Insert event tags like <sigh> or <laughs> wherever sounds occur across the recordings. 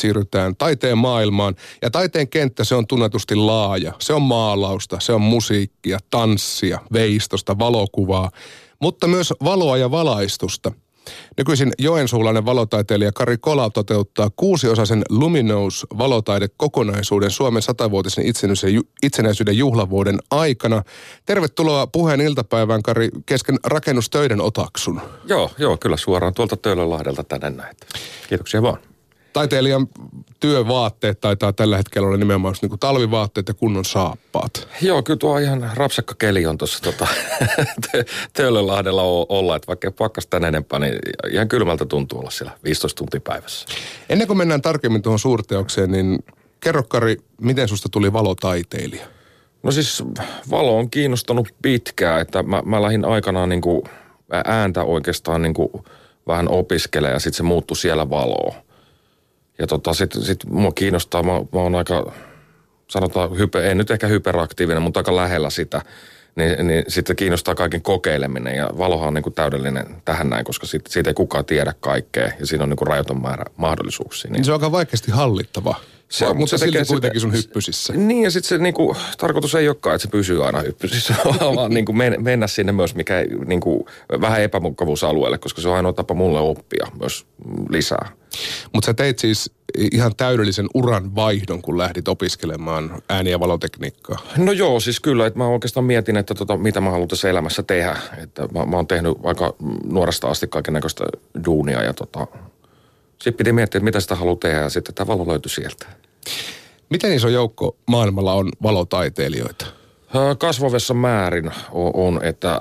siirrytään taiteen maailmaan. Ja taiteen kenttä se on tunnetusti laaja. Se on maalausta, se on musiikkia, tanssia, veistosta, valokuvaa, mutta myös valoa ja valaistusta – Nykyisin joensuulainen valotaiteilija Kari Kola toteuttaa kuusiosaisen Luminous valotaidekokonaisuuden Suomen satavuotisen itsenäisyyden juhlavuoden aikana. Tervetuloa puheen iltapäivään, Kari, kesken rakennustöiden otaksun. Joo, joo, kyllä suoraan tuolta Töölönlahdelta tänne näet. Kiitoksia vaan taiteilijan työvaatteet taitaa tällä hetkellä olla nimenomaan niin kuin talvivaatteet ja kunnon saappaat. Joo, kyllä tuo ihan rapsakka keli on tuossa tota, <laughs> Töölönlahdella olla, että vaikka pakkas tän enempää, niin ihan kylmältä tuntuu olla siellä 15 tuntia päivässä. Ennen kuin mennään tarkemmin tuohon suurteokseen, niin kerro Kari, miten susta tuli valotaiteilija? No siis valo on kiinnostanut pitkään, että mä, mä lähdin aikanaan niin kuin ääntä oikeastaan niin kuin vähän opiskelemaan ja sitten se muuttui siellä valoon. Ja tota, sitten sit mua kiinnostaa, mä, mä oon aika, sanotaan, hyper, ei nyt ehkä hyperaktiivinen, mutta aika lähellä sitä. Niin, niin sitten kiinnostaa kaiken kokeileminen ja valohan on niin kuin täydellinen tähän näin, koska siitä, siitä ei kukaan tiedä kaikkea ja siinä on niin kuin rajoiton määrä mahdollisuuksia. Niin. Se on aika vaikeasti hallittava. Se on, mutta se silti kuitenkin sun hyppysissä. Niin ja sitten se niinku, tarkoitus ei olekaan, että se pysyy aina hyppysissä, <laughs> vaan niinku mennä sinne myös mikä niinku, vähän epämukavuusalueelle, koska se on ainoa tapa mulle oppia myös lisää. Mutta sä teit siis ihan täydellisen uran vaihdon, kun lähdit opiskelemaan ääni- ja valotekniikkaa. No joo, siis kyllä, että mä oikeastaan mietin, että tota, mitä mä haluan tässä elämässä tehdä. Että mä, mä oon tehnyt aika nuoresta asti kaiken näköistä duunia ja tota, sitten piti miettiä, että mitä sitä haluaa tehdä ja sitten tämä valo löytyi sieltä. Miten iso joukko maailmalla on valotaiteilijoita? Kasvavessa määrin on, että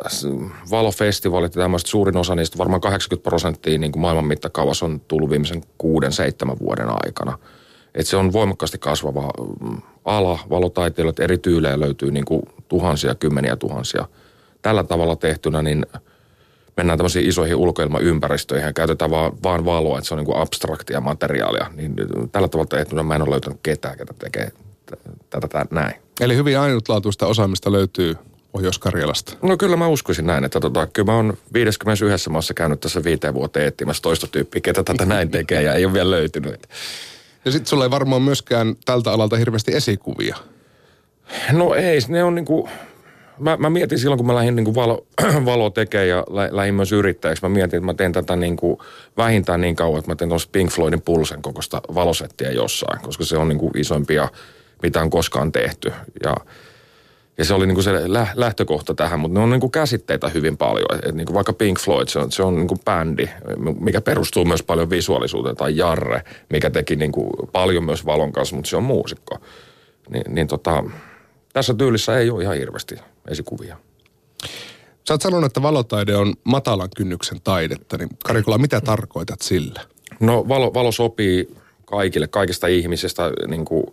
valofestivaalit ja tämmöiset suurin osa niistä, varmaan 80 prosenttia niin kuin maailman mittakaavassa on tullut viimeisen kuuden, seitsemän vuoden aikana. Et se on voimakkaasti kasvava mm, ala, valotaiteilijat eri tyylejä löytyy niin kuin tuhansia, kymmeniä tuhansia. Tällä tavalla tehtynä niin – mennään tämmöisiin isoihin ulkoilmaympäristöihin ja käytetään vaan, vaan valoa, että se on niin kuin abstraktia materiaalia. Niin tällä tavalla tehtynä mä en ole löytänyt ketään, ketä tekee tätä, tätä näin. Eli hyvin ainutlaatuista osaamista löytyy Pohjois-Karjalasta. No kyllä mä uskoisin näin, että tota, kyllä mä oon 51 maassa käynyt tässä viiteen vuoteen etsimässä toista tyyppiä, ketä tätä näin tekee ja ei ole vielä löytynyt. Ja sitten sulla ei varmaan myöskään tältä alalta hirveästi esikuvia. No ei, ne on niinku, mä, mä mietin silloin, kun mä lähdin niin valo, <clears throat> valo tekemään ja lä, lähdin myös yrittäjäksi, mä mietin, että mä teen tätä niin kuin vähintään niin kauan, että mä teen tuossa Pink Floydin pulsen kokoista valosettiä jossain, koska se on niin kuin isoimpia, mitä on koskaan tehty. Ja, ja se oli niin kuin se lähtökohta tähän, mutta ne on niin kuin käsitteitä hyvin paljon. Et niin kuin vaikka Pink Floyd, se on, se on niin kuin bändi, mikä perustuu myös paljon visuaalisuuteen, tai Jarre, mikä teki niin kuin paljon myös valon kanssa, mutta se on muusikko. Ni, niin tota, tässä tyylissä ei ole ihan hirveästi esikuvia. Sä oot sanonut, että valotaide on matalan kynnyksen taidetta, niin Karikola, mitä tarkoitat sillä? No valo, valo sopii kaikille, kaikista ihmisistä, niin kuin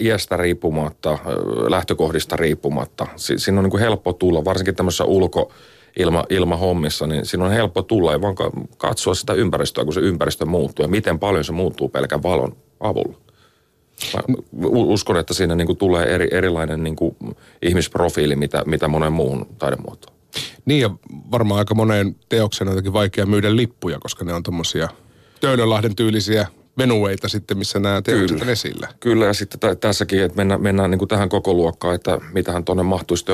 iästä riippumatta, lähtökohdista riippumatta. Siinä on niin kuin helppo tulla, varsinkin tämmöisessä ulko, ilma, ilmahommissa, niin siinä on helppo tulla ja vaan katsoa sitä ympäristöä, kun se ympäristö muuttuu ja miten paljon se muuttuu pelkän valon avulla. Mä uskon, että siinä niin kuin tulee eri, erilainen niin kuin ihmisprofiili, mitä, mitä monen muuhun taidemuotoon. Niin ja varmaan aika moneen teoksen on jotenkin vaikea myydä lippuja, koska ne on tuommoisia Töölönlahden tyylisiä venueita sitten, missä nämä teokset on esillä. Kyllä, ja sitten tässäkin, että mennään, mennään niin kuin tähän koko luokkaan, että mitähän tuonne mahtuisi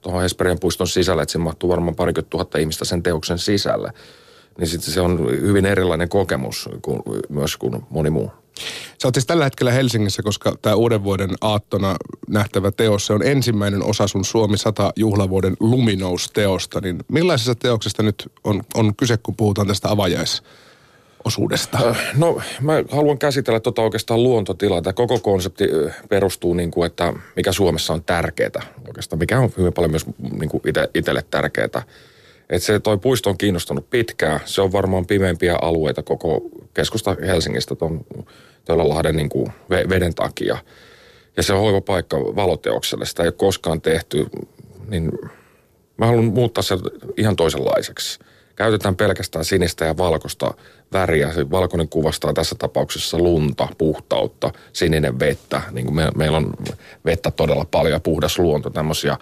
tuohon Hesperian puiston sisälle, että siinä mahtuu varmaan parikymmentä tuhatta ihmistä sen teoksen sisälle. Niin sitten se on hyvin erilainen kokemus kuin, myös kuin moni muu. Sä oot siis tällä hetkellä Helsingissä, koska tämä uuden vuoden aattona nähtävä teos, se on ensimmäinen osa sun Suomi 100 juhlavuoden luminous-teosta. Niin millaisesta teoksesta nyt on, on kyse, kun puhutaan tästä avajais osuudesta? Äh, no mä haluan käsitellä tota oikeastaan luontotilaa. Tämä koko konsepti perustuu niin kuin, että mikä Suomessa on tärkeää oikeastaan, mikä on hyvin paljon myös niin kuin ite, itselle tärkeää. Että se toi puisto on kiinnostanut pitkään. Se on varmaan pimeimpiä alueita koko keskusta Helsingistä tuon Töölönlahden niin kuin veden takia. Ja se on hoiva paikka valoteokselle. Sitä ei ole koskaan tehty. Niin mä haluan muuttaa se ihan toisenlaiseksi. Käytetään pelkästään sinistä ja valkoista väriä. Se valkoinen kuvastaa tässä tapauksessa lunta, puhtautta, sininen vettä. Niin kuin me, meillä on vettä todella paljon ja puhdas luonto, tämmöisiä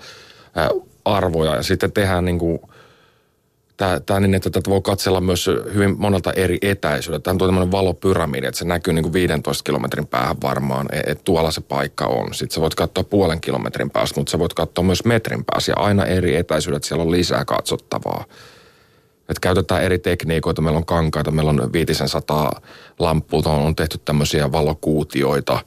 arvoja. Ja sitten tehdään niin kuin Tää, tää niin, että tätä voi katsella myös hyvin monelta eri etäisyydeltä. Tämä on tämmöinen valopyramidi, että se näkyy niin kuin 15 kilometrin päähän varmaan, e, että tuolla se paikka on. Sitten sä voit katsoa puolen kilometrin päästä, mutta sä voit katsoa myös metrin päästä ja aina eri etäisyydet, siellä on lisää katsottavaa. Että käytetään eri tekniikoita, meillä on kankaita, meillä on viitisen sataa lamppua, on tehty tämmöisiä valokuutioita,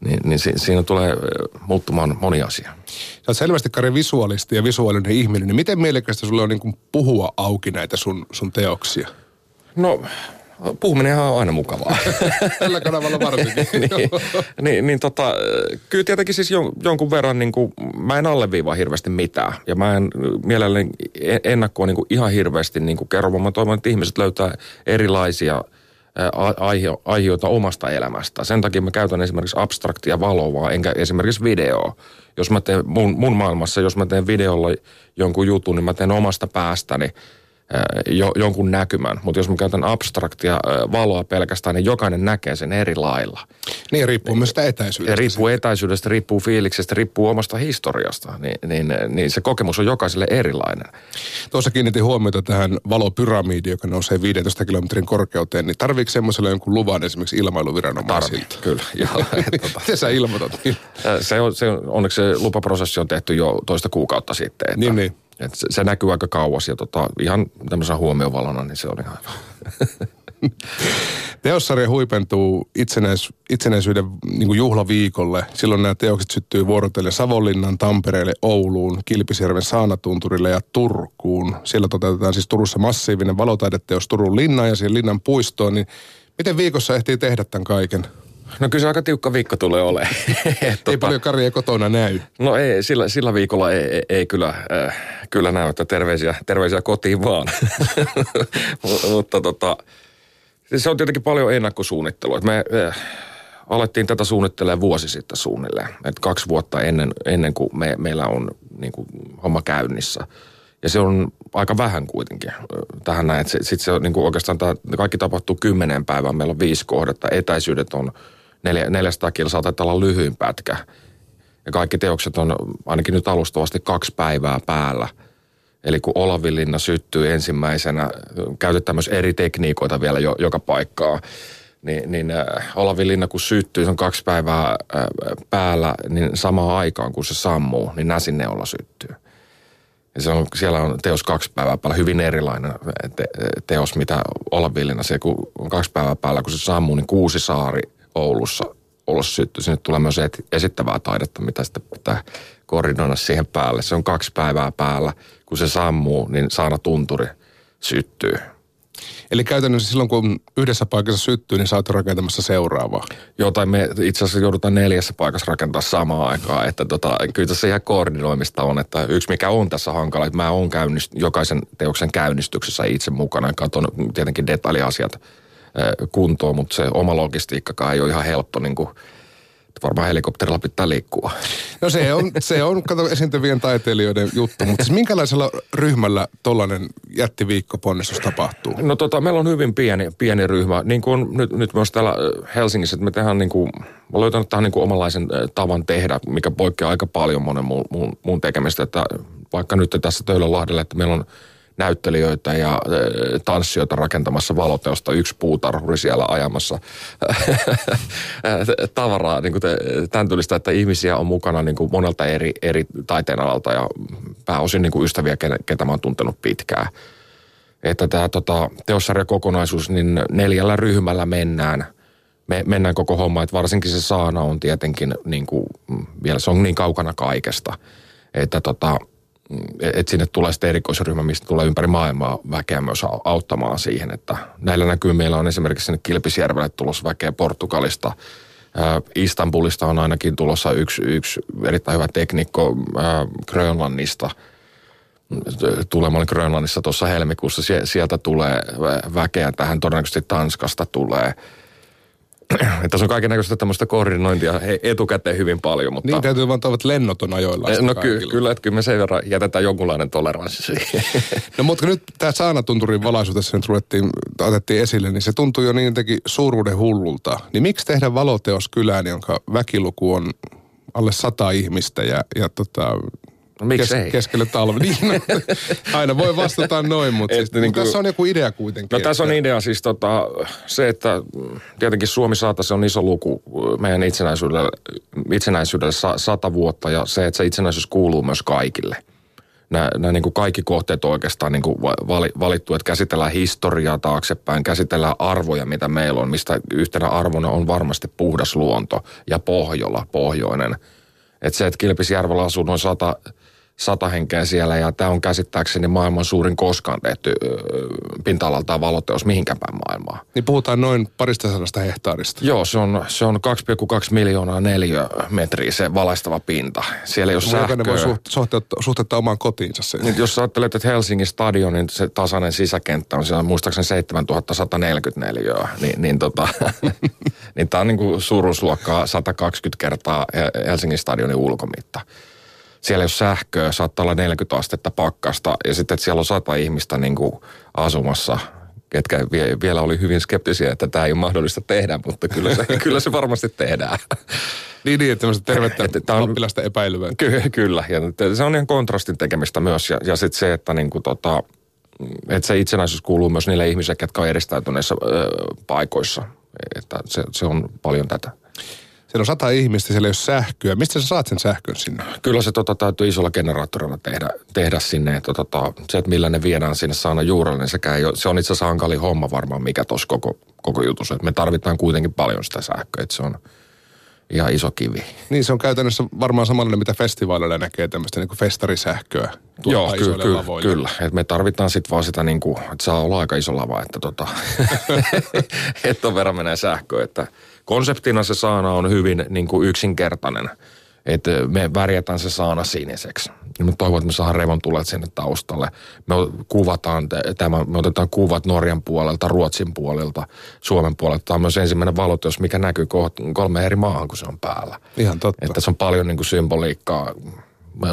niin, niin si, siinä tulee muuttumaan moni asia. Sä oot selvästi Kari visuaalisti ja visuaalinen ihminen, niin miten mielekästä sulle on niin kuin puhua auki näitä sun, sun teoksia? No puhuminen on aina mukavaa. <laughs> Tällä kanavalla varsinkin. <laughs> niin, niin, niin tota, kyllä tietenkin siis jon, jonkun verran, niin kuin, mä en alleviivaa hirveästi mitään. Ja mä en mielelläni ennakkoa niin kuin ihan hirveästi niin kuin kerro, vaan mä toivon, että ihmiset löytää erilaisia aiheita omasta elämästä. Sen takia mä käytän esimerkiksi abstraktia valoa, enkä esimerkiksi videoa. Jos mä teen mun, mun maailmassa, jos mä teen videolla jonkun jutun, niin mä teen omasta päästäni – jo, jonkun näkymän. Mutta jos mä käytän abstraktia valoa pelkästään, niin jokainen näkee sen eri lailla. Niin, riippuu myös sitä etäisyydestä. Riippuu etäisyydestä, riippuu fiiliksestä, riippuu omasta historiasta. Niin, niin, niin se kokemus on jokaiselle erilainen. Tuossa kiinnitin huomiota tähän valopyramiidi, joka nousee 15 kilometrin korkeuteen. Niin tarviiko semmoiselle jonkun luvan esimerkiksi ilmailuviranomaisilta? Kyllä. <laughs> Joo, tota. Miten sä ilmoitat? se on, se on, onneksi se lupaprosessi on tehty jo toista kuukautta sitten. Että, niin, niin et se, se näkyy aika kauas ja tota, ihan tämmöisen huomiovalona, niin se on ihan <laughs> Teossarja huipentuu itsenäis, itsenäisyyden niin kuin juhlaviikolle. Silloin nämä teokset syttyy vuorotellen Savonlinnan, Tampereelle, Ouluun, Kilpisjärven Saanatunturille ja Turkuun. Siellä toteutetaan siis Turussa massiivinen valotaideteos Turun linnan ja siihen linnan puistoon. Niin miten viikossa ehtii tehdä tämän kaiken? No kyllä se aika tiukka viikko tulee olemaan. <laughs> ei tota, paljon karja kotona näy. No ei, sillä, sillä viikolla ei, ei, ei kyllä, äh, kyllä näy, että terveisiä, terveisiä kotiin vaan. <laughs> Mutta tota, se on tietenkin paljon ennakkosuunnittelua. Me äh, alettiin tätä suunnittelemaan vuosi sitten suunnilleen. Että kaksi vuotta ennen, ennen kuin me, meillä on niin kuin, homma käynnissä. Ja se on aika vähän kuitenkin tähän näin. Sitten se on niin kuin oikeastaan tämä, kaikki tapahtuu kymmenen päivää. Meillä on viisi kohdetta. Etäisyydet on 400 kilsaa, taitaa olla lyhyin pätkä. Ja kaikki teokset on ainakin nyt alustavasti kaksi päivää päällä. Eli kun Olavilinna syttyy ensimmäisenä, käytetään myös eri tekniikoita vielä jo, joka paikkaa. Niin, niin Olavilinna kun syttyy, se on kaksi päivää päällä, niin samaan aikaan kun se sammuu, niin Näsinneolla syttyy. Se on, siellä on teos kaksi päivää päällä, hyvin erilainen te, teos, mitä Olavilinna. Se kun on kaksi päivää päällä, kun se sammuu, niin kuusi saari Oulussa Oulussa sytty. Sinne tulee myös esittävää taidetta, mitä sitten pitää koordinoida siihen päälle. Se on kaksi päivää päällä. Kun se sammuu, niin Saana Tunturi syttyy. Eli käytännössä silloin, kun yhdessä paikassa syttyy, niin sä oot rakentamassa seuraavaa. Joo, tai me itse asiassa joudutaan neljässä paikassa rakentaa samaan aikaan. Että tota, kyllä tässä ihan koordinoimista on, että yksi mikä on tässä hankala, että mä oon käynnist, jokaisen teoksen käynnistyksessä itse mukana ja katson tietenkin detaljiasiat kuntoon, mutta se oma logistiikkakaan ei ole ihan helppo niin kuin, varmaan helikopterilla pitää liikkua. No se on, se on kato, esiintyvien taiteilijoiden juttu, mutta siis minkälaisella ryhmällä tollainen jättiviikkoponnistus tapahtuu? No tota, meillä on hyvin pieni, pieni ryhmä, niin kuin nyt, nyt myös täällä Helsingissä, että me tehdään niin kuin, mä löytänyt tähän niin kuin omanlaisen tavan tehdä, mikä poikkeaa aika paljon monen muun, muun, muun tekemistä, että vaikka nyt tässä Töölönlahdella, että meillä on näyttelijöitä ja tanssijoita rakentamassa valoteosta, yksi puutarhuri siellä ajamassa <laughs> tavaraa, niin kuin te, tämän tyylistä, että ihmisiä on mukana niin kuin monelta eri, eri taiteenalalta ja pääosin niin kuin ystäviä, ketä mä oon tuntenut pitkään. Että tämä tota, teossarjakokonaisuus, niin neljällä ryhmällä mennään, me, mennään koko homma, että varsinkin se saana on tietenkin niin kuin, mm, vielä se on niin kaukana kaikesta, että tota, että sinne tulee sitten erikoisryhmä, mistä tulee ympäri maailmaa väkeä myös auttamaan siihen, että näillä näkyy meillä on esimerkiksi sinne Kilpisjärvelle tulossa väkeä Portugalista, Istanbulista on ainakin tulossa yksi, yksi erittäin hyvä teknikko Grönlannista. Tulemaan Grönlannissa tuossa helmikuussa. Sieltä tulee väkeä tähän, todennäköisesti Tanskasta tulee – <clears throat> tässä on kaiken näköistä tämmöistä koordinointia etukäteen hyvin paljon. Mutta... Niin täytyy vaan toivot lennot on ajoillaan. No ky- kyllä, että kyllä me sen verran jätetään jonkunlainen toleranssi siihen. <laughs> no mutta nyt tämä Saanatunturin valaisu tässä nyt ruvettiin, otettiin esille, niin se tuntuu jo niin jotenkin suuruuden hullulta. Niin miksi tehdä valoteos kylään, jonka väkiluku on alle sata ihmistä ja, ja tota, No, miksi ei? keskelle talve. <laughs> Niin, no, aina voi vastata noin, mutta siis, niin kuin, tässä on joku idea kuitenkin. No tässä on idea siis tota, se, että tietenkin Suomi saata, se on iso luku meidän itsenäisyydelle, itsenäisyydelle sata vuotta ja se, että se itsenäisyys kuuluu myös kaikille – nämä, nämä niin kuin kaikki kohteet on oikeastaan niin kuin valittu, että käsitellään historiaa taaksepäin, käsitellään arvoja, mitä meillä on, mistä yhtenä arvona on varmasti puhdas luonto ja Pohjola, pohjoinen. Että se, että Kilpisjärvellä asuu noin sata, sata henkeä siellä ja tämä on käsittääkseni maailman suurin koskaan tehty pinta-alaltaan valoteos mihinkään päin maailmaa. Niin puhutaan noin parista sadasta hehtaarista. Joo, se on, se on 2,2 miljoonaa neliömetriä se valaistava pinta. Siellä ole sähköä. voi suhteuttaa, suhteuttaa omaan kotiinsa sen. Niin, jos ajattelet, että Helsingin stadionin se tasainen sisäkenttä on siellä muistaakseni 7144, niin, niin, tota, <laughs> niin tämä on niin kuin suuruusluokkaa 120 kertaa Helsingin stadionin ulkomitta siellä ei ole sähköä, saattaa olla 40 astetta pakkasta ja sitten että siellä on sata ihmistä niin kuin asumassa ketkä vie, vielä oli hyvin skeptisiä, että tämä ei ole mahdollista tehdä, mutta kyllä se, <laughs> kyllä se varmasti tehdään. Niin, niin että tämmöistä tervettä että on, oppilasta epäilyvää. Ky- kyllä, ja se on ihan kontrastin tekemistä myös, ja, ja sitten se, että niin kuin tota, että se itsenäisyys kuuluu myös niille ihmisille, jotka on edistäytyneissä ö, paikoissa. Että se, se on paljon tätä. Siellä on sata ihmistä, siellä ei ole sähköä. Mistä sä saat sen sähkön sinne? Kyllä se tota, täytyy isolla generaattorilla tehdä, tehdä sinne. Että, tota, se, että millä ne viedään sinne saana juurelle, niin sekä ei ole, se on itse asiassa hankali homma varmaan, mikä tuossa koko, koko jutussa. Että me tarvitaan kuitenkin paljon sitä sähköä, että se on ihan iso kivi. Niin se on käytännössä varmaan samanlainen, mitä festivaaleilla näkee tämmöistä niin kuin festarisähköä. Joo, ky- ky- kyllä. Et me tarvitaan sitten vaan sitä, niin kuin, että saa olla aika iso lava, että tota, <laughs> et on verran menee sähköä, että – Konseptina se saana on hyvin niin kuin yksinkertainen, että me värjätään se saana siniseksi. Ja mä toivon, että me saadaan revon tulet sinne taustalle. Me kuvataan tämä, me otetaan kuvat Norjan puolelta, Ruotsin puolelta, Suomen puolelta. Tämä on myös ensimmäinen valoteos, mikä näkyy kolme eri maahan, kun se on päällä. Ihan totta. Että se on paljon niin kuin symboliikkaa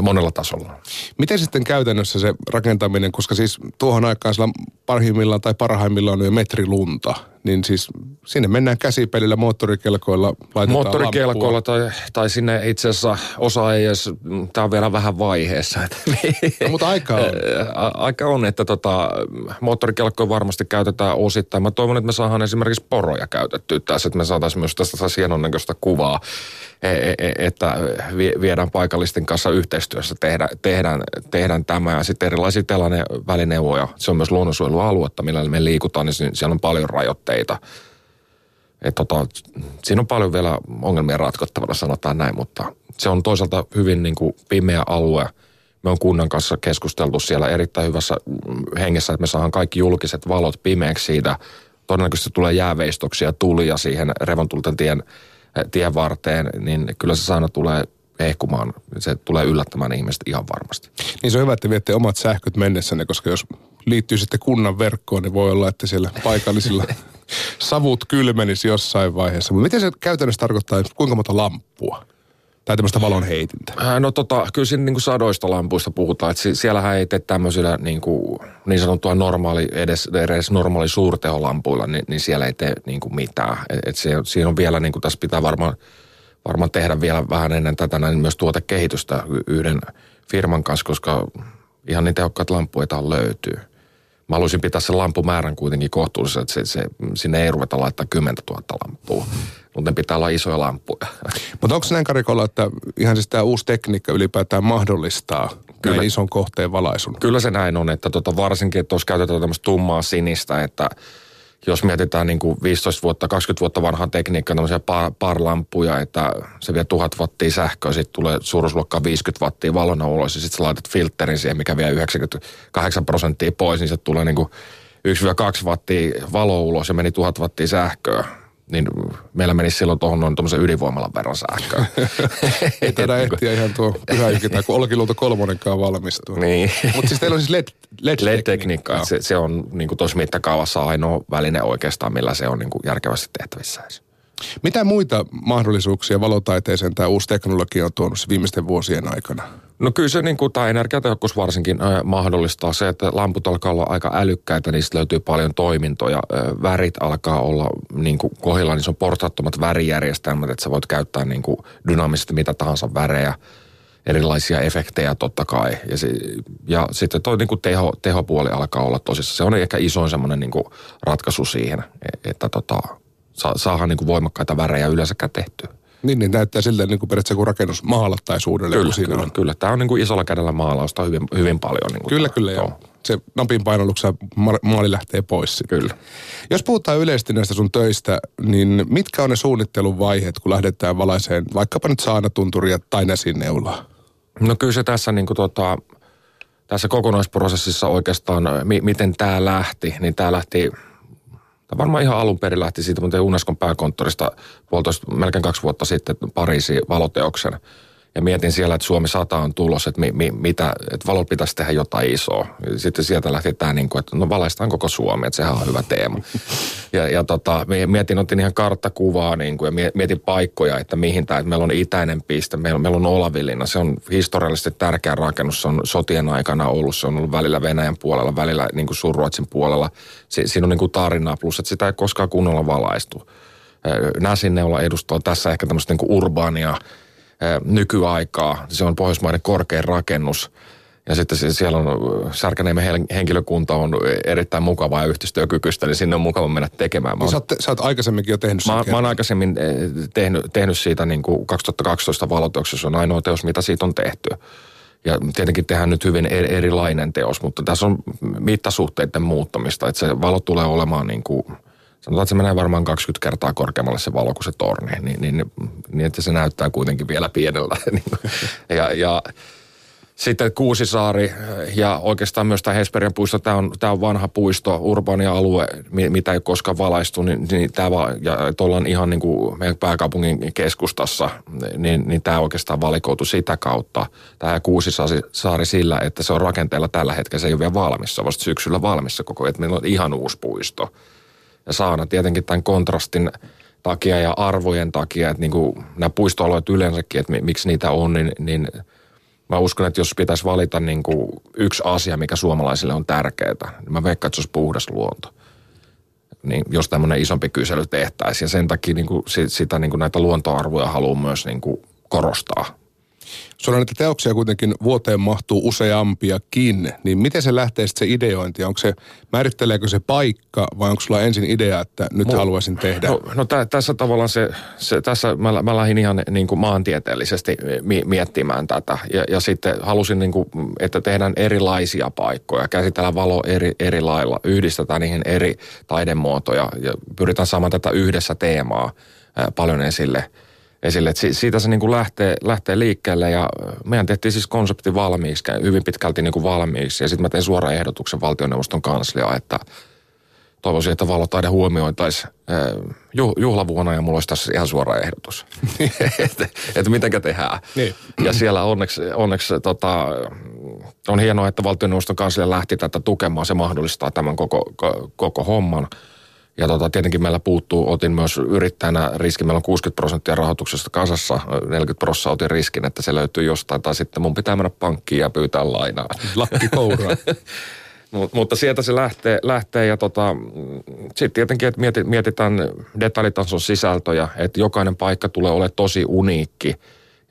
monella tasolla. Miten sitten käytännössä se rakentaminen, koska siis tuohon aikaan sillä parhaimmillaan tai parhaimmillaan on jo metri lunta, niin siis sinne mennään käsipelillä, moottorikelkoilla, laitetaan Moottorikelkoilla tai, tai sinne itse asiassa osa ei edes, tämä on vielä vähän vaiheessa. <laughs> no, mutta aika on. aika on, että tota, moottorikelkkoja varmasti käytetään osittain. Mä toivon, että me saadaan esimerkiksi poroja käytettyä tässä, että me saataisiin myös tästä hienon näköistä kuvaa E, e, e, että viedään paikallisten kanssa yhteistyössä, tehdä, tehdään, tehdään tämä ja sitten erilaisia tällainen välineuvoja. Se on myös luonnonsuojelualuetta, millä me liikutaan, niin siellä on paljon rajoitteita. Et tota, siinä on paljon vielä ongelmia ratkottavana, sanotaan näin, mutta se on toisaalta hyvin niin kuin pimeä alue. Me on kunnan kanssa keskusteltu siellä erittäin hyvässä hengessä, että me saadaan kaikki julkiset valot pimeäksi siitä. Todennäköisesti tulee jääveistoksia, tulia siihen Revontulten tien tien varteen, niin kyllä se saana tulee ehkumaan. Se tulee yllättämään ihmiset ihan varmasti. Niin se on hyvä, että viette omat sähköt mennessänne, koska jos liittyy sitten kunnan verkkoon, niin voi olla, että siellä paikallisilla <laughs> savut kylmenisi jossain vaiheessa. Mutta miten se käytännössä tarkoittaa, kuinka monta lamppua? Tai tämmöistä valon heitintä? No tota, kyllä siinä niin kuin sadoista lampuista puhutaan. Että siellähän ei tee tämmöisillä niin, kuin, niin sanottua normaali, edes, edes normaali suurteholampuilla, niin, niin siellä ei tee niin kuin mitään. Et, et se, siinä on vielä, niin kuin tässä pitää varmaan, varmaan tehdä vielä vähän ennen tätä näin myös tuotekehitystä yhden firman kanssa, koska ihan niin tehokkaat lampuja löytyy. Mä haluaisin pitää sen lampumäärän kuitenkin kohtuullisen, että se, se, sinne ei ruveta laittaa 10 000 lampua mutta ne pitää olla isoja lampuja. Mutta onko näin Karikolla, että ihan siis tämä uusi tekniikka ylipäätään mahdollistaa Kyllä. ison kohteen valaisun? Kyllä se näin on, että tota varsinkin, että tuossa käytetään tämmöistä tummaa sinistä, että jos mietitään niin kuin 15 vuotta, 20 vuotta vanhaa tekniikkaa, tämmöisiä par, parlampuja, että se vie 1000 wattia sähköä, sitten tulee suuruusluokkaa 50 wattia valona ulos, ja sitten sä laitat filterin siihen, mikä vie 98 prosenttia pois, niin se tulee niin kuin 1-2 wattia valo ulos ja meni 1000 wattia sähköä niin meillä menisi silloin tuohon noin tuommoisen ydinvoimalan verran sähköä. <laughs> Ei taida ehtiä ihan tuo pyhä tai kun Olkiluoto kolmonenkaan valmistuu. Niin. Mutta siis teillä on siis LED, LED-tekniikka. LED se, se on niin tuossa mittakaavassa ainoa väline oikeastaan, millä se on niin järkevästi tehtävissä. Mitä muita mahdollisuuksia valotaiteeseen tämä uusi teknologia on tuonut viimeisten vuosien aikana? No kyllä se niin kuin, tämä energiatehokkuus varsinkin äh, mahdollistaa se, että lamput alkaa olla aika älykkäitä, niistä löytyy paljon toimintoja. Äh, värit alkaa olla niin kuin kohdilla, niin se on portaattomat värijärjestelmät, että sä voit käyttää niin kuin dynaamisesti mitä tahansa värejä. erilaisia efektejä totta kai. Ja, se, ja sitten tuo niin teho, tehopuoli alkaa olla tosissaan. Se on ehkä isoin semmoinen niin ratkaisu siihen, e, että tota, saa, saadaan niin voimakkaita värejä yleensäkään tehtyä. Niin, niin näyttää siltä niin kuin periaatteessa kuin rakennus maalattaisuudelle. Kyllä, siinä kyllä, on. kyllä. Tämä on niin kuin isolla kädellä maalausta hyvin, hyvin paljon. Niin kuin kyllä, tämä, kyllä, joo. Se napin painolluksessa maali lähtee pois. Sitten. Kyllä. Jos puhutaan yleisesti näistä sun töistä, niin mitkä on ne suunnittelun vaiheet, kun lähdetään valaiseen vaikkapa nyt saanatunturia tai näsineulaa? No kyllä se tässä niin kuin tota, tässä kokonaisprosessissa oikeastaan, mi- miten tämä lähti, niin tämä lähti Tämä varmaan ihan alun perin lähti siitä, mutta Unescon pääkonttorista puolitoista, melkein kaksi vuotta sitten Pariisi valoteoksen – ja mietin siellä, että Suomi 100 on tulos, että, mi, mi, mitä, että valolla pitäisi tehdä jotain isoa. Sitten sieltä lähti tämä, niin kuin, että no valaistaan koko Suomi, että sehän on hyvä teema. <laughs> Ja, ja tota, mietin, otin ihan karttakuvaa niin kuin, ja mietin paikkoja, että mihin tämä, että meillä on itäinen piste, meillä, meillä on Olavilina, se on historiallisesti tärkeä rakennus, se on sotien aikana ollut, se on ollut välillä Venäjän puolella, välillä niin kuin Surruotsin puolella. Si, siinä on niin kuin tarinaa, plus että sitä ei koskaan kunnolla valaistu. Näsinneula edustaa tässä ehkä tämmöistä niin kuin urbaania, nykyaikaa. Se on Pohjoismaiden korkein rakennus. Ja sitten siellä on, Särkäniemen henkilökunta on erittäin mukavaa ja yhteistyökykyistä, niin sinne on mukava mennä tekemään. Mä oon, sä, oot, sä oot aikaisemminkin jo tehnyt mä, mä oon aikaisemmin tehnyt, tehnyt siitä niin kuin 2012 valoteoksessa, se on ainoa teos, mitä siitä on tehty. Ja tietenkin tehdään nyt hyvin erilainen teos, mutta tässä on mittasuhteiden muuttamista, että se valo tulee olemaan niin kuin – sanotaan, että se menee varmaan 20 kertaa korkeammalle se valo kuin se torni, niin, niin, niin että se näyttää kuitenkin vielä pienellä. <laughs> Niin ja, ja sitten Kuusisaari ja oikeastaan myös tämä Hesperian puisto, tämä on, tämä on vanha puisto, urbaania alue, mitä ei koskaan valaistu, niin, niin tämä, ja ollaan ihan niin kuin meidän pääkaupungin keskustassa, niin, niin tämä oikeastaan valikoitu sitä kautta. Tämä Kuusisaari sillä, että se on rakenteella tällä hetkellä, se ei ole vielä valmis, se on vasta syksyllä valmissa koko ajan, että meillä on ihan uusi puisto ja sauna tietenkin tämän kontrastin takia ja arvojen takia, että niin kuin nämä puistoalueet yleensäkin, että miksi niitä on, niin, niin mä uskon, että jos pitäisi valita niin kuin yksi asia, mikä suomalaisille on tärkeää, niin mä veikkaan, että se olisi puhdas luonto. Niin jos tämmöinen isompi kysely tehtäisiin. Ja sen takia niin kuin sitä niin kuin näitä luontoarvoja haluan myös niin kuin korostaa Sulla näitä teoksia kuitenkin vuoteen mahtuu useampiakin, niin miten se lähtee sitten se ideointi? Onko se, määritteleekö se paikka vai onko sulla ensin idea, että nyt Mo, haluaisin tehdä? No, no tä, tässä tavallaan se, se tässä mä, mä lähdin ihan niin kuin maantieteellisesti mi, miettimään tätä ja, ja sitten halusin niin kuin, että tehdään erilaisia paikkoja, käsitellään valo eri, eri lailla, yhdistetään niihin eri taidemuotoja ja pyritään saamaan tätä yhdessä teemaa ää, paljon esille – esille. Et siitä se niin kuin lähtee, lähtee liikkeelle ja meidän tehtiin siis konsepti valmiiksi, hyvin pitkälti niin kuin valmiiksi. Ja sitten mä tein suoraan ehdotuksen valtioneuvoston kanslia, että toivoisin, että valotaide huomioitaisiin juhlavuonna ja mulla olisi tässä ihan suora ehdotus, että <laughs> et mitenkä tehdään. Niin. Ja siellä onneksi, onneksi tota, on hienoa, että valtioneuvoston kanslia lähti tätä tukemaan. Se mahdollistaa tämän koko, koko homman. Ja tota, tietenkin meillä puuttuu, otin myös yrittäjänä riski, meillä on 60 prosenttia rahoituksesta kasassa, 40 prosenttia otin riskin, että se löytyy jostain, tai sitten mun pitää mennä pankkiin ja pyytää lainaa. Lakki kouraa. <laughs> Mut, mutta sieltä se lähtee, lähtee ja tota, sitten tietenkin, että mietitään detaljitason sisältöjä, että jokainen paikka tulee olemaan tosi uniikki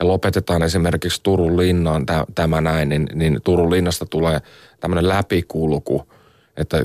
ja lopetetaan esimerkiksi Turun linnaan tämä näin, niin, niin Turun linnasta tulee tämmöinen läpikulku – että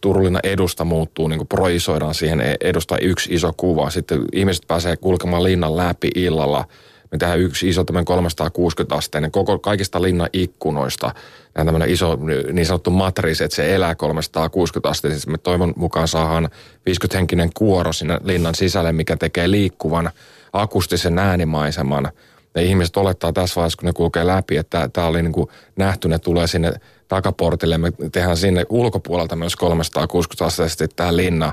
Turulinna edusta muuttuu, niin projisoidaan siihen e- edusta yksi iso kuva. Sitten ihmiset pääsee kulkemaan linnan läpi illalla. Me tehdään yksi iso tämmöinen 360 asteinen koko, kaikista linnan ikkunoista. Tämä tämmöinen iso niin sanottu matriisi, että se elää 360 asteisesti. Me toivon mukaan saadaan 50-henkinen kuoro sinne linnan sisälle, mikä tekee liikkuvan akustisen äänimaiseman. Ja ihmiset olettaa tässä vaiheessa, kun ne kulkee läpi, että tämä oli niin kuin nähty, ne tulee sinne takaportille. Me tehdään sinne ulkopuolelta myös 360 asteisesti tämä linna.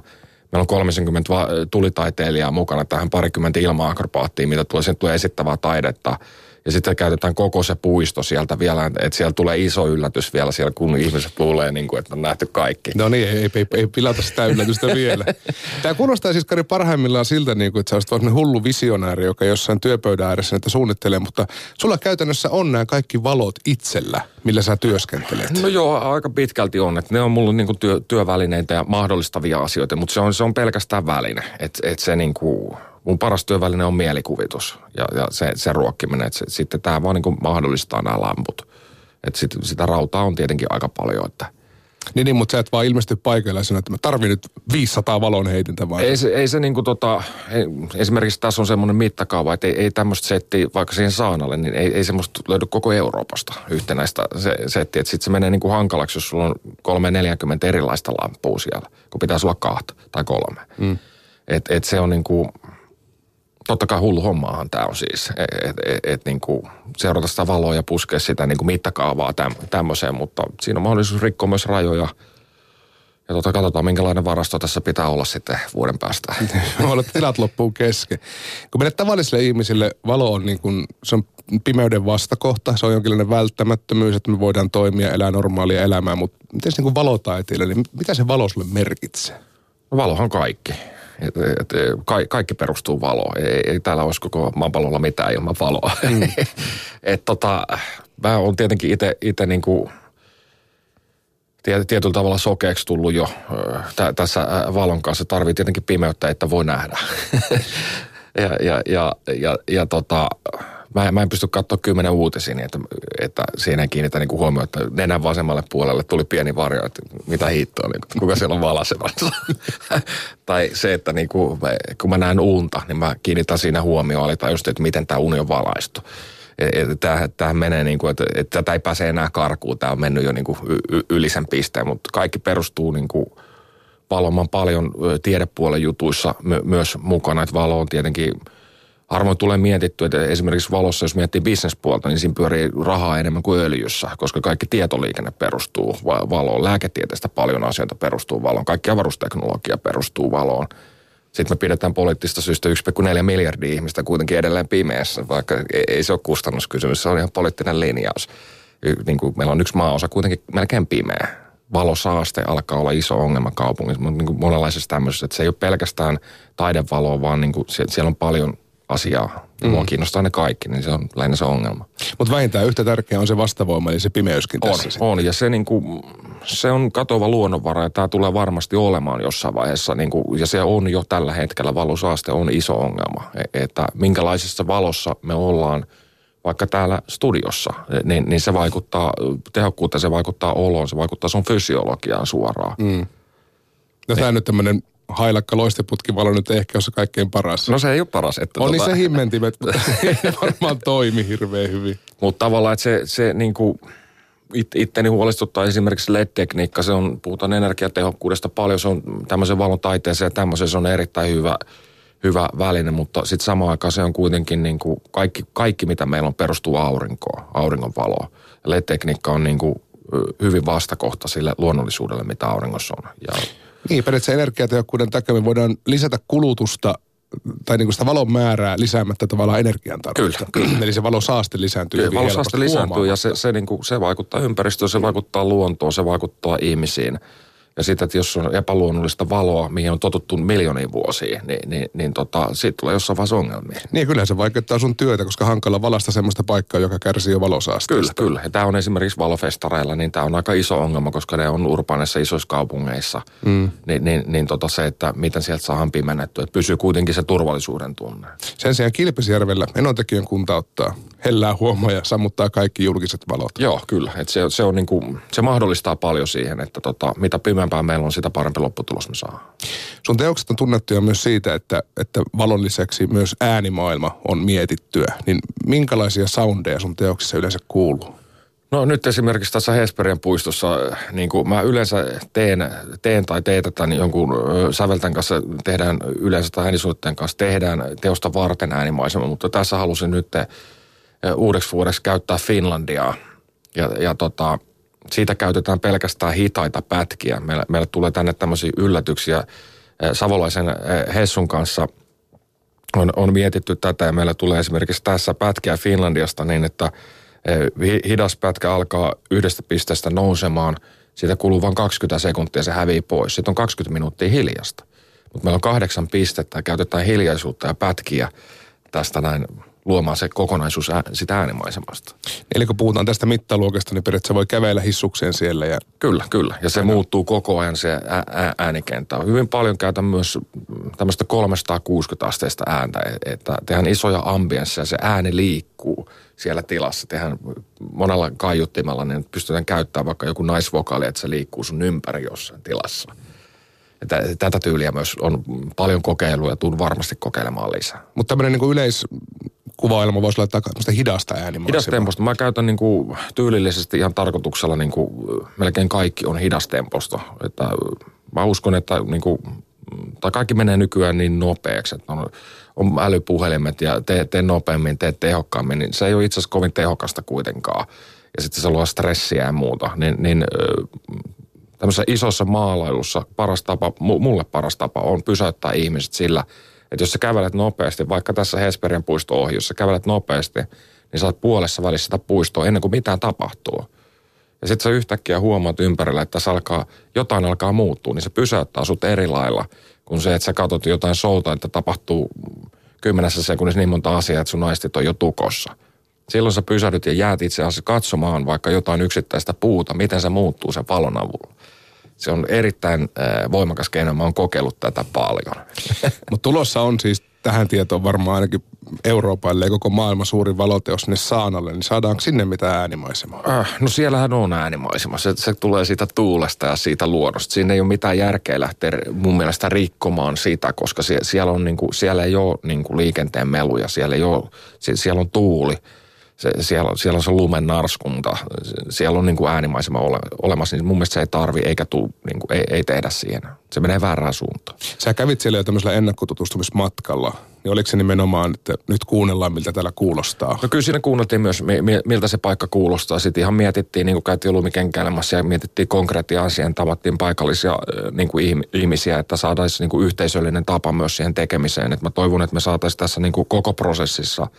Meillä on 30 tulitaiteilijaa mukana tähän parikymmentä ilma-akrobaattia, mitä tulee, sen tulee esittävää taidetta – ja sitten käytetään koko se puisto sieltä vielä, että siellä tulee iso yllätys vielä siellä, kun ihmiset luulee, niin kuin, että on nähty kaikki. No niin, ei, ei, ei pilata sitä yllätystä vielä. <laughs> Tämä kuulostaa siis Kari parhaimmillaan siltä, niin kuin, että sä olisit hullu visionääri, joka jossain työpöydän ääressä näitä suunnittelee, mutta sulla käytännössä on nämä kaikki valot itsellä, millä sä työskentelet. No joo, aika pitkälti on, että ne on mulla niin kuin työ, työvälineitä ja mahdollistavia asioita, mutta se on, se on pelkästään väline, että et se niin kuin mun paras työväline on mielikuvitus ja, ja se, se ruokkiminen. Että se, sitten tämä vaan niin kuin mahdollistaa nämä lamput. Että sit, sitä rautaa on tietenkin aika paljon, että – niin, niin, mutta sä et vaan ilmesty paikalle ja sanoa, että mä tarvin nyt 500 valon heitintä vai? Ei se, ei se niinku tota, ei, esimerkiksi tässä on semmoinen mittakaava, että ei, ei tämmöistä settiä vaikka siihen saanalle, niin ei, ei semmoista löydy koko Euroopasta yhtenäistä se, settiä. Että sitten se menee niinku hankalaksi, jos sulla on kolme 40 erilaista lampua siellä, kun pitäisi olla kahta tai kolme. Mm. Et, et se on niinku, totta kai hullu hommaahan tämä on siis, että et, et, et, niinku seurata sitä valoa ja puskea sitä niinku mittakaavaa täm, tämmöiseen, mutta siinä on mahdollisuus rikkoa myös rajoja. Ja tota, katsotaan, minkälainen varasto tässä pitää olla sitten vuoden päästä. <laughs> Olla tilat loppuu kesken. Kun meille tavallisille ihmisille valo on, niin kuin, se on pimeyden vastakohta, se on jonkinlainen välttämättömyys, että me voidaan toimia, elää normaalia elämää, mutta miten se niin valotaiteilijalle, niin mitä se valo sulle merkitsee? No, valohan kaikki. Et, et, ka, kaikki perustuu valoon. Ei, ei täällä olisi koko maapallolla mitään ilman valoa. Mm. <laughs> et tota, mä oon tietenkin itse niinku tietyllä tavalla sokeeksi tullut jo tä, tässä valon kanssa. Tarvii tietenkin pimeyttä, että voi nähdä. <laughs> ja, ja, ja, ja, ja tota, mä, mä en pysty katsoa kymmenen uutisia, niin että, että siinä ei kiinnitä niin huomioon, että nenän vasemmalle puolelle tuli pieni varjo, että mitä hiittoa, niin kuka siellä on valasemassa. <laughs> tai se, että niin kuin, kun mä näen unta, niin mä kiinnitän siinä huomioon, ali just, että miten tämä uni on valaistu. Tämähän, tämähän menee niin kuin, että, että tätä ei pääse enää karkuun, tämä on mennyt jo niin kuin yli sen pisteen, mutta kaikki perustuu niin kuin valomman paljon tiedepuolen jutuissa myös mukana, että valo on tietenkin – harvoin tulee mietitty, että esimerkiksi valossa, jos miettii bisnespuolta, niin siinä pyörii rahaa enemmän kuin öljyssä, koska kaikki tietoliikenne perustuu valoon. Lääketieteestä paljon asioita perustuu valoon. Kaikki avaruusteknologia perustuu valoon. Sitten me pidetään poliittista syystä 1,4 miljardia ihmistä kuitenkin edelleen pimeässä, vaikka ei se ole kustannuskysymys, se on ihan poliittinen linjaus. Niin kuin meillä on yksi maaosa kuitenkin melkein pimeä. Valosaaste alkaa olla iso ongelma kaupungissa, mutta niin monenlaisessa tämmöisessä, että se ei ole pelkästään taidevaloa, vaan niin kuin siellä on paljon asiaa. Mm. Mua kiinnostaa ne kaikki, niin se on lähinnä se ongelma. Mutta vähintään yhtä tärkeä on se vastavoima, eli se pimeyskin on, tässä. On, ja se, niinku, se on katova luonnonvara, ja tämä tulee varmasti olemaan jossain vaiheessa, niinku, ja se on jo tällä hetkellä, valosaaste on iso ongelma. E, että minkälaisessa valossa me ollaan, vaikka täällä studiossa, niin, niin se vaikuttaa tehokkuuteen, se vaikuttaa oloon, se vaikuttaa sun fysiologiaan suoraan. Mm. No tämä nyt tämmöinen hailakka loisteputkivalo nyt ehkä on se kaikkein paras. No se ei ole paras. Että on tota... niin <laughs> se himmentimet, mutta ei varmaan toimi hirveän hyvin. Mutta tavallaan, että se, se niin kuin it, itteni huolestuttaa esimerkiksi LED-tekniikka, se on, puhutaan energiatehokkuudesta paljon, se on tämmöisen valon taiteeseen ja tämmöisen se on erittäin hyvä, hyvä väline, mutta sitten samaan aikaan se on kuitenkin niin kuin kaikki, kaikki, mitä meillä on, perustuu aurinkoon, auringon valoon. LED-tekniikka on niin kuin hyvin vastakohta sille luonnollisuudelle, mitä auringossa on. Ja niin, periaatteessa energiatehokkuuden takia me voidaan lisätä kulutusta tai niin kuin sitä valon määrää lisäämättä tavallaan energian tarvetta. Kyllä, kyllä. Eli se valosaaste lisääntyy Kyllä, valosaaste lisääntyy ja se, se, niin kuin, se vaikuttaa ympäristöön, se vaikuttaa luontoon, se vaikuttaa ihmisiin. Ja sitten, että jos on epäluonnollista valoa, mihin on totuttu miljoonia vuosia, niin, niin, niin tota, siitä tulee jossain vaiheessa ongelmia. Niin, kyllä se vaikuttaa sun työtä, koska hankala valasta semmoista paikkaa, joka kärsii jo valosaasteesta. Kyllä, kyllä. Ja tämä on esimerkiksi valofestareilla, niin tämä on aika iso ongelma, koska ne on urbaanissa isoissa kaupungeissa. Mm. Niin, niin, niin tota se, että miten sieltä saadaan pimennettyä, että pysyy kuitenkin se turvallisuuden tunne. Sen sijaan Kilpisjärvellä Enontekijän kunta ottaa hellää huomaa ja sammuttaa kaikki julkiset valot. Joo, kyllä. Et se, se, on niinku, se mahdollistaa paljon siihen, että tota, mitä pimeämpää meillä on, sitä parempi lopputulos me saa. Sun teokset on tunnettuja myös siitä, että, että valon lisäksi myös äänimaailma on mietittyä. Niin minkälaisia soundeja sun teoksissa yleensä kuuluu? No nyt esimerkiksi tässä Hesperien puistossa, niin kuin mä yleensä teen, teen tai teetetän jonkun säveltän kanssa, tehdään yleensä tai äänisuunnitteen kanssa, tehdään teosta varten äänimaisema, mutta tässä halusin nyt uudeksi vuodeksi käyttää Finlandiaa. Ja, ja tota, siitä käytetään pelkästään hitaita pätkiä. Meille, meille tulee tänne tämmöisiä yllätyksiä. Savolaisen Hessun kanssa on, on mietitty tätä ja meillä tulee esimerkiksi tässä pätkiä Finlandiasta niin, että hidas pätkä alkaa yhdestä pisteestä nousemaan. Siitä kuluu vain 20 sekuntia se hävii pois. Sitten on 20 minuuttia hiljasta. Mutta meillä on kahdeksan pistettä käytetään hiljaisuutta ja pätkiä tästä näin luomaan se kokonaisuus ää, sitä äänimaisemasta. Eli kun puhutaan tästä mittaluokasta, niin periaatteessa voi kävellä hissukseen siellä. Ja... Kyllä, kyllä. Ja se Aina. muuttuu koko ajan se ää, ää, äänikenttä. Hyvin paljon käytän myös tämmöistä 360 asteista ääntä, että tehdään isoja ambiensseja, se ääni liikkuu siellä tilassa. Tehdään monella kaiuttimella, niin pystytään käyttämään vaikka joku naisvokaali, että se liikkuu sun ympäri jossain tilassa. Että tätä tyyliä myös on paljon kokeiluja ja tuun varmasti kokeilemaan lisää. Mutta tämmöinen niin yleis, kuvailma voisi laittaa tämmöistä hidasta äänimaksimaa. Hidastemposta. Mä käytän niin kuin tyylillisesti ihan tarkoituksella niin kuin, melkein kaikki on hidastemposta. Että mä uskon, että niin kuin, tai kaikki menee nykyään niin nopeaksi, että on, on älypuhelimet ja tee, tee nopeammin, tee tehokkaammin, niin se ei ole itse asiassa kovin tehokasta kuitenkaan. Ja sitten se luo stressiä ja muuta. Niin, niin tämmöisessä isossa maalailussa paras tapa, mulle paras tapa on pysäyttää ihmiset sillä – että jos sä kävelet nopeasti, vaikka tässä Hesperian puisto ohi, jos sä kävelet nopeasti, niin sä oot puolessa välissä sitä puistoa ennen kuin mitään tapahtuu. Ja sitten sä yhtäkkiä huomaat ympärillä, että tässä alkaa, jotain alkaa muuttua, niin se pysäyttää sut eri lailla kuin se, että sä katsot jotain showta, että tapahtuu kymmenessä sekunnissa niin monta asiaa, että sun naistit on jo tukossa. Silloin sä pysähdyt ja jäät itse asiassa katsomaan vaikka jotain yksittäistä puuta, miten se muuttuu sen valon avulla se on erittäin äh, voimakas keino. Mä oon kokeillut tätä paljon. <laughs> Mutta tulossa on siis tähän tietoon varmaan ainakin Euroopalle ja koko maailman suurin valoteos sinne Saanalle, niin saadaanko sinne mitään äänimaisemaa? Äh, no siellähän on äänimaisema. Se, se tulee siitä tuulesta ja siitä luonnosta. Siinä ei ole mitään järkeä lähteä mun mielestä rikkomaan sitä, koska sie, siellä, on niinku, siellä ei ole niinku liikenteen meluja, siellä, ei ole, siellä on tuuli – se, siellä, siellä on se lumen narskunta, siellä on niin kuin äänimaisema ole, olemassa, niin mun mielestä se ei tarvi eikä tuu, niin kuin, ei, ei tehdä siihen. Se menee väärään suuntaan. Sä kävit siellä jo tämmöisellä ennakkotutustumismatkalla, niin oliko se nimenomaan, että nyt kuunnellaan, miltä täällä kuulostaa? No kyllä siinä kuunneltiin myös, miltä se paikka kuulostaa. Sitten ihan mietittiin, niin kuin käytiin lumikenkäilemässä ja mietittiin konkreettia asiaa, tavattiin paikallisia niin kuin ihmisiä, että saataisiin niin kuin yhteisöllinen tapa myös siihen tekemiseen. Et mä toivon, että me saataisiin tässä niin kuin koko prosessissa –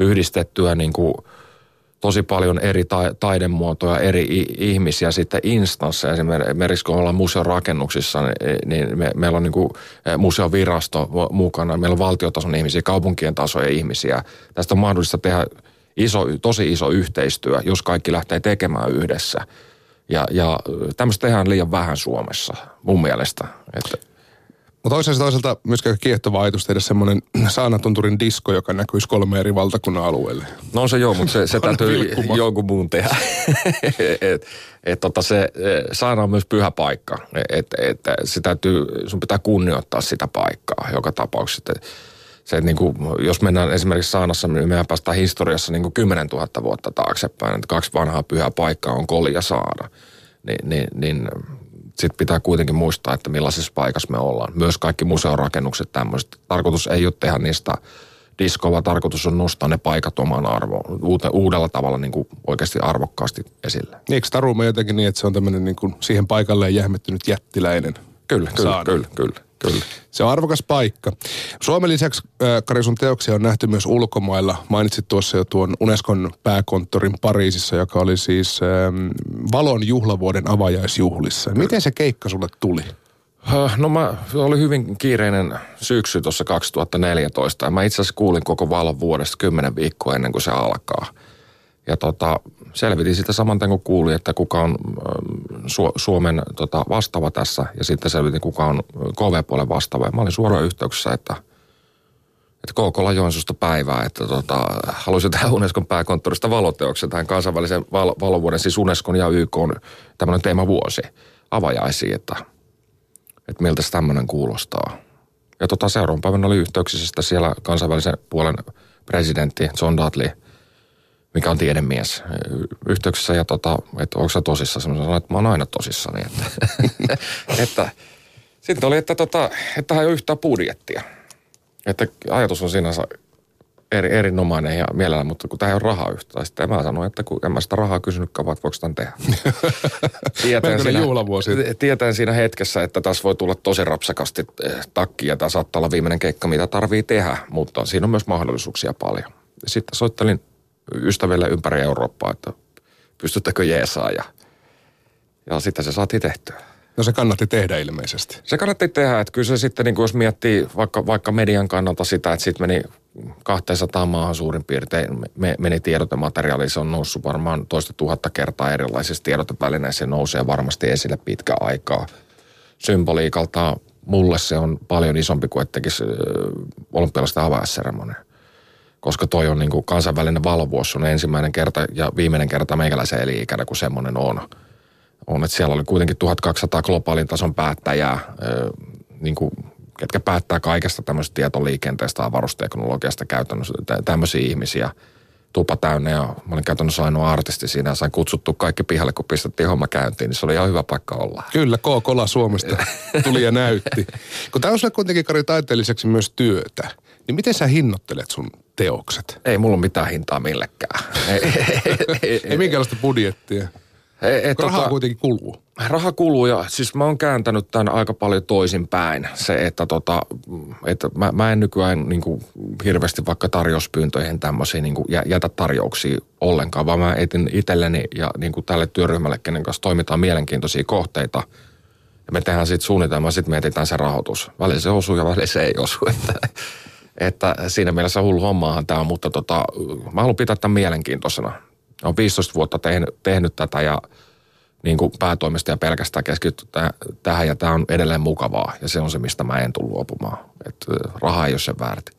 yhdistettyä niin kuin tosi paljon eri ta- taidemuotoja, eri ihmisiä, sitten instansseja. Esimerkiksi kun ollaan museon rakennuksissa, niin, niin me, meillä on niin kuin e, museovirasto mukana, meillä on valtiotason ihmisiä, kaupunkien tasoja ihmisiä. Tästä on mahdollista tehdä iso, tosi iso yhteistyö, jos kaikki lähtee tekemään yhdessä. Ja, ja tämmöistä tehdään liian vähän Suomessa, mun mielestä. Että mutta toisaalta toisaalta myöskään kiehtova ajatus tehdä semmoinen Saanatunturin disko, joka näkyisi kolme eri valtakunnan alueelle. No on se joo, mutta se, se <laughs> täytyy jonkun muun tehdä. <laughs> et, et, tota se, e, Saana on myös pyhä paikka. Et, et, se täytyy, sun pitää kunnioittaa sitä paikkaa joka tapauksessa. Et, se, niin kuin, jos mennään esimerkiksi Saanassa, niin mehän päästään historiassa niin kuin 10 000 vuotta taaksepäin. Että kaksi vanhaa pyhää paikkaa on Koli ja Saana. Ni, niin, niin sitten pitää kuitenkin muistaa, että millaisessa paikassa me ollaan. Myös kaikki museorakennukset tämmöiset. Tarkoitus ei ole tehdä niistä diskoa, vaan tarkoitus on nostaa ne paikat omaan arvoon uudella tavalla niin kuin oikeasti arvokkaasti esille. Niin, eikö Tarume jotenkin niin, että se on tämmöinen niin kuin siihen paikalleen jähmettynyt jättiläinen? Kyllä, kyllä, kyllä, kyllä. Kyllä. Se on arvokas paikka. Suomen lisäksi, Kari, sun teoksia on nähty myös ulkomailla. Mainitsit tuossa jo tuon Unescon pääkonttorin Pariisissa, joka oli siis ähm, valon juhlavuoden avajaisjuhlissa. Miten se keikka sulle tuli? No mä, oli hyvin kiireinen syksy tuossa 2014 ja mä itse asiassa kuulin koko valon vuodesta kymmenen viikkoa ennen kuin se alkaa. Ja tota, selvitin sitä saman kun kuuli, että kuka on Su- Suomen tota, vastaava tässä. Ja sitten selvitin, kuka on KV-puolen vastaava. Ja mä olin suoraan yhteyksissä, että, että KK Joensuusta päivää, että tota, haluaisin tähän Unescon pääkonttorista valoteoksen, tähän kansainvälisen val- valovuoden, siis Unescon ja YK on tämmöinen teemavuosi avajaisiin, että, että miltä se tämmöinen kuulostaa. Ja tota, seuraavan päivän oli yhteyksissä siellä kansainvälisen puolen presidentti John Dudley – mikä on tiedemies yhteyksissä ja tota, että onko sä tosissaan? Sanoin, että mä oon aina tosissani. Että, <laughs> että, sitten oli, että, tota, että ei ole yhtään budjettia. Että ajatus on sinänsä eri, erinomainen ja mielellään, mutta kun tämä ei ole rahaa yhtään. Sitten mä sanoin, että kun en mä sitä rahaa kysynytkään, vaan voiko tämän tehdä. <laughs> tietäen, siinä, tietäen siinä hetkessä, että tässä voi tulla tosi rapsakasti eh, takki ja tämä saattaa olla viimeinen keikka, mitä tarvii tehdä, mutta siinä on myös mahdollisuuksia paljon. Sitten soittelin ystäville ympäri Eurooppaa, että pystyttekö jeesaa ja, ja sitten se saatiin tehtyä. No se kannatti tehdä ilmeisesti. Se kannatti tehdä, että kyllä se sitten, niin kuin jos miettii vaikka, vaikka median kannalta sitä, että sitten meni 200 maahan suurin piirtein me, meni tiedotemateriaali. Se on noussut varmaan toista tuhatta kertaa erilaisissa tiedotevälineissä. Se nousee varmasti esille pitkä aikaa. Symboliikalta mulle se on paljon isompi kuin että tekisi avajaisseremonia. Koska toi on niin kuin kansainvälinen valovuosi, on ensimmäinen kerta ja viimeinen kerta meikäläisen eli-ikänä, kun semmoinen on. on että siellä oli kuitenkin 1200 globaalin tason päättäjää, niin kuin ketkä päättää kaikesta tämmöisestä tietoliikenteestä, avaruusteknologiasta käytännössä, tämmöisiä ihmisiä tupa täynnä ja mä olin käytännössä ainoa artisti siinä ja sain kutsuttu kaikki pihalle, kun pistettiin homma käyntiin, niin se oli ihan hyvä paikka olla. Kyllä, K-Kola Suomesta tuli ja näytti. <laughs> Kun tämä on kuitenkin Kari taiteelliseksi myös työtä, niin miten sä hinnoittelet sun teokset? Ei mulla ole mitään hintaa millekään. <laughs> ei, ei, ei, ei minkäänlaista budjettia. Ei, et, rahaa tota, kuitenkin kuluu. Raha kuluu ja siis mä oon kääntänyt tämän aika paljon toisinpäin. Se, että, tota, että mä, mä en nykyään niin kuin, hirveästi vaikka tarjouspyyntöihin tämmöisiä niin kuin, jätä tarjouksia ollenkaan, vaan mä etin itselleni ja niin kuin tälle työryhmälle, kenen kanssa toimitaan mielenkiintoisia kohteita. Ja me tehdään sitten suunnitelma, sitten mietitään se rahoitus. Välillä se osuu ja välillä se ei osu. Että, että siinä mielessä hullu hommaahan tämä on, mutta tota, mä haluan pitää tämän mielenkiintoisena olen 15 vuotta tehnyt, tehnyt tätä ja niin kuin päätoimista ja pelkästään keskitty tähän ja tämä on edelleen mukavaa ja se on se, mistä mä en tullut luopumaan. Että raha ei ole sen väärti.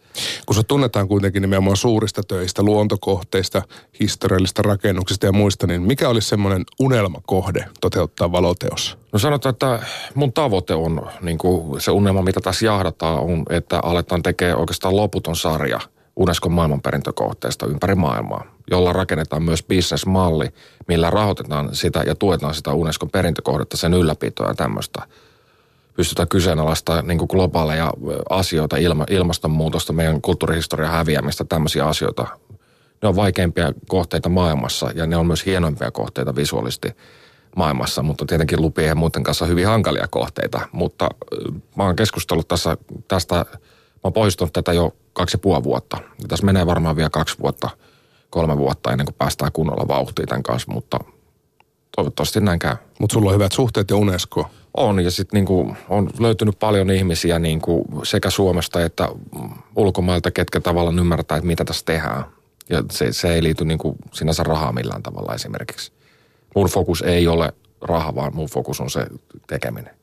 Kun se tunnetaan kuitenkin nimenomaan suurista töistä, luontokohteista, historiallisista rakennuksista ja muista, niin mikä olisi semmoinen unelmakohde toteuttaa valoteossa? No sanotaan, että mun tavoite on, niin kuin se unelma, mitä tässä jahdataan, on, että aletaan tekemään oikeastaan loputon sarja – Unescon maailmanperintökohteesta ympäri maailmaa, jolla rakennetaan myös bisnesmalli, millä rahoitetaan sitä ja tuetaan sitä Unescon perintökohdetta, sen ylläpitoa ja tämmöistä. Pystytään kyseenalaista niin kuin globaaleja asioita, ilma, ilmastonmuutosta, meidän kulttuurihistorian häviämistä, tämmöisiä asioita. Ne on vaikeimpia kohteita maailmassa ja ne on myös hienoimpia kohteita visuaalisesti maailmassa, mutta tietenkin lupien ja muiden kanssa hyvin hankalia kohteita. Mutta mä oon keskustellut tässä, tästä, mä oon tätä jo kaksi ja puoli vuotta. Ja tässä menee varmaan vielä kaksi vuotta, kolme vuotta ennen kuin päästään kunnolla vauhtiin tämän kanssa, mutta toivottavasti näin käy. Mutta sulla on hyvät suhteet ja Unesco. On, ja sitten niinku, on löytynyt paljon ihmisiä niinku sekä Suomesta että ulkomailta, ketkä tavallaan ymmärtää, että mitä tässä tehdään. Ja se, se ei liity niinku sinänsä rahaa millään tavalla esimerkiksi. Mun fokus ei ole raha, vaan mun fokus on se tekeminen.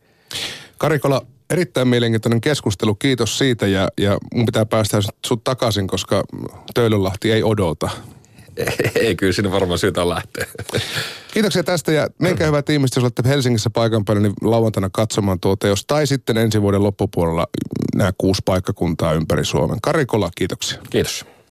Karikola, erittäin mielenkiintoinen keskustelu. Kiitos siitä ja, ja mun pitää päästä sut takaisin, koska Töölönlahti ei odota. <laughs> Ei, kyllä sinne varmaan syytä lähteä. Kiitoksia tästä ja menkää hyvät ihmiset, jos olette Helsingissä paikan päällä, niin lauantaina katsomaan tuo teos. Tai sitten ensi vuoden loppupuolella nämä kuusi paikkakuntaa ympäri Suomen. Karikola, kiitoksia. Kiitos.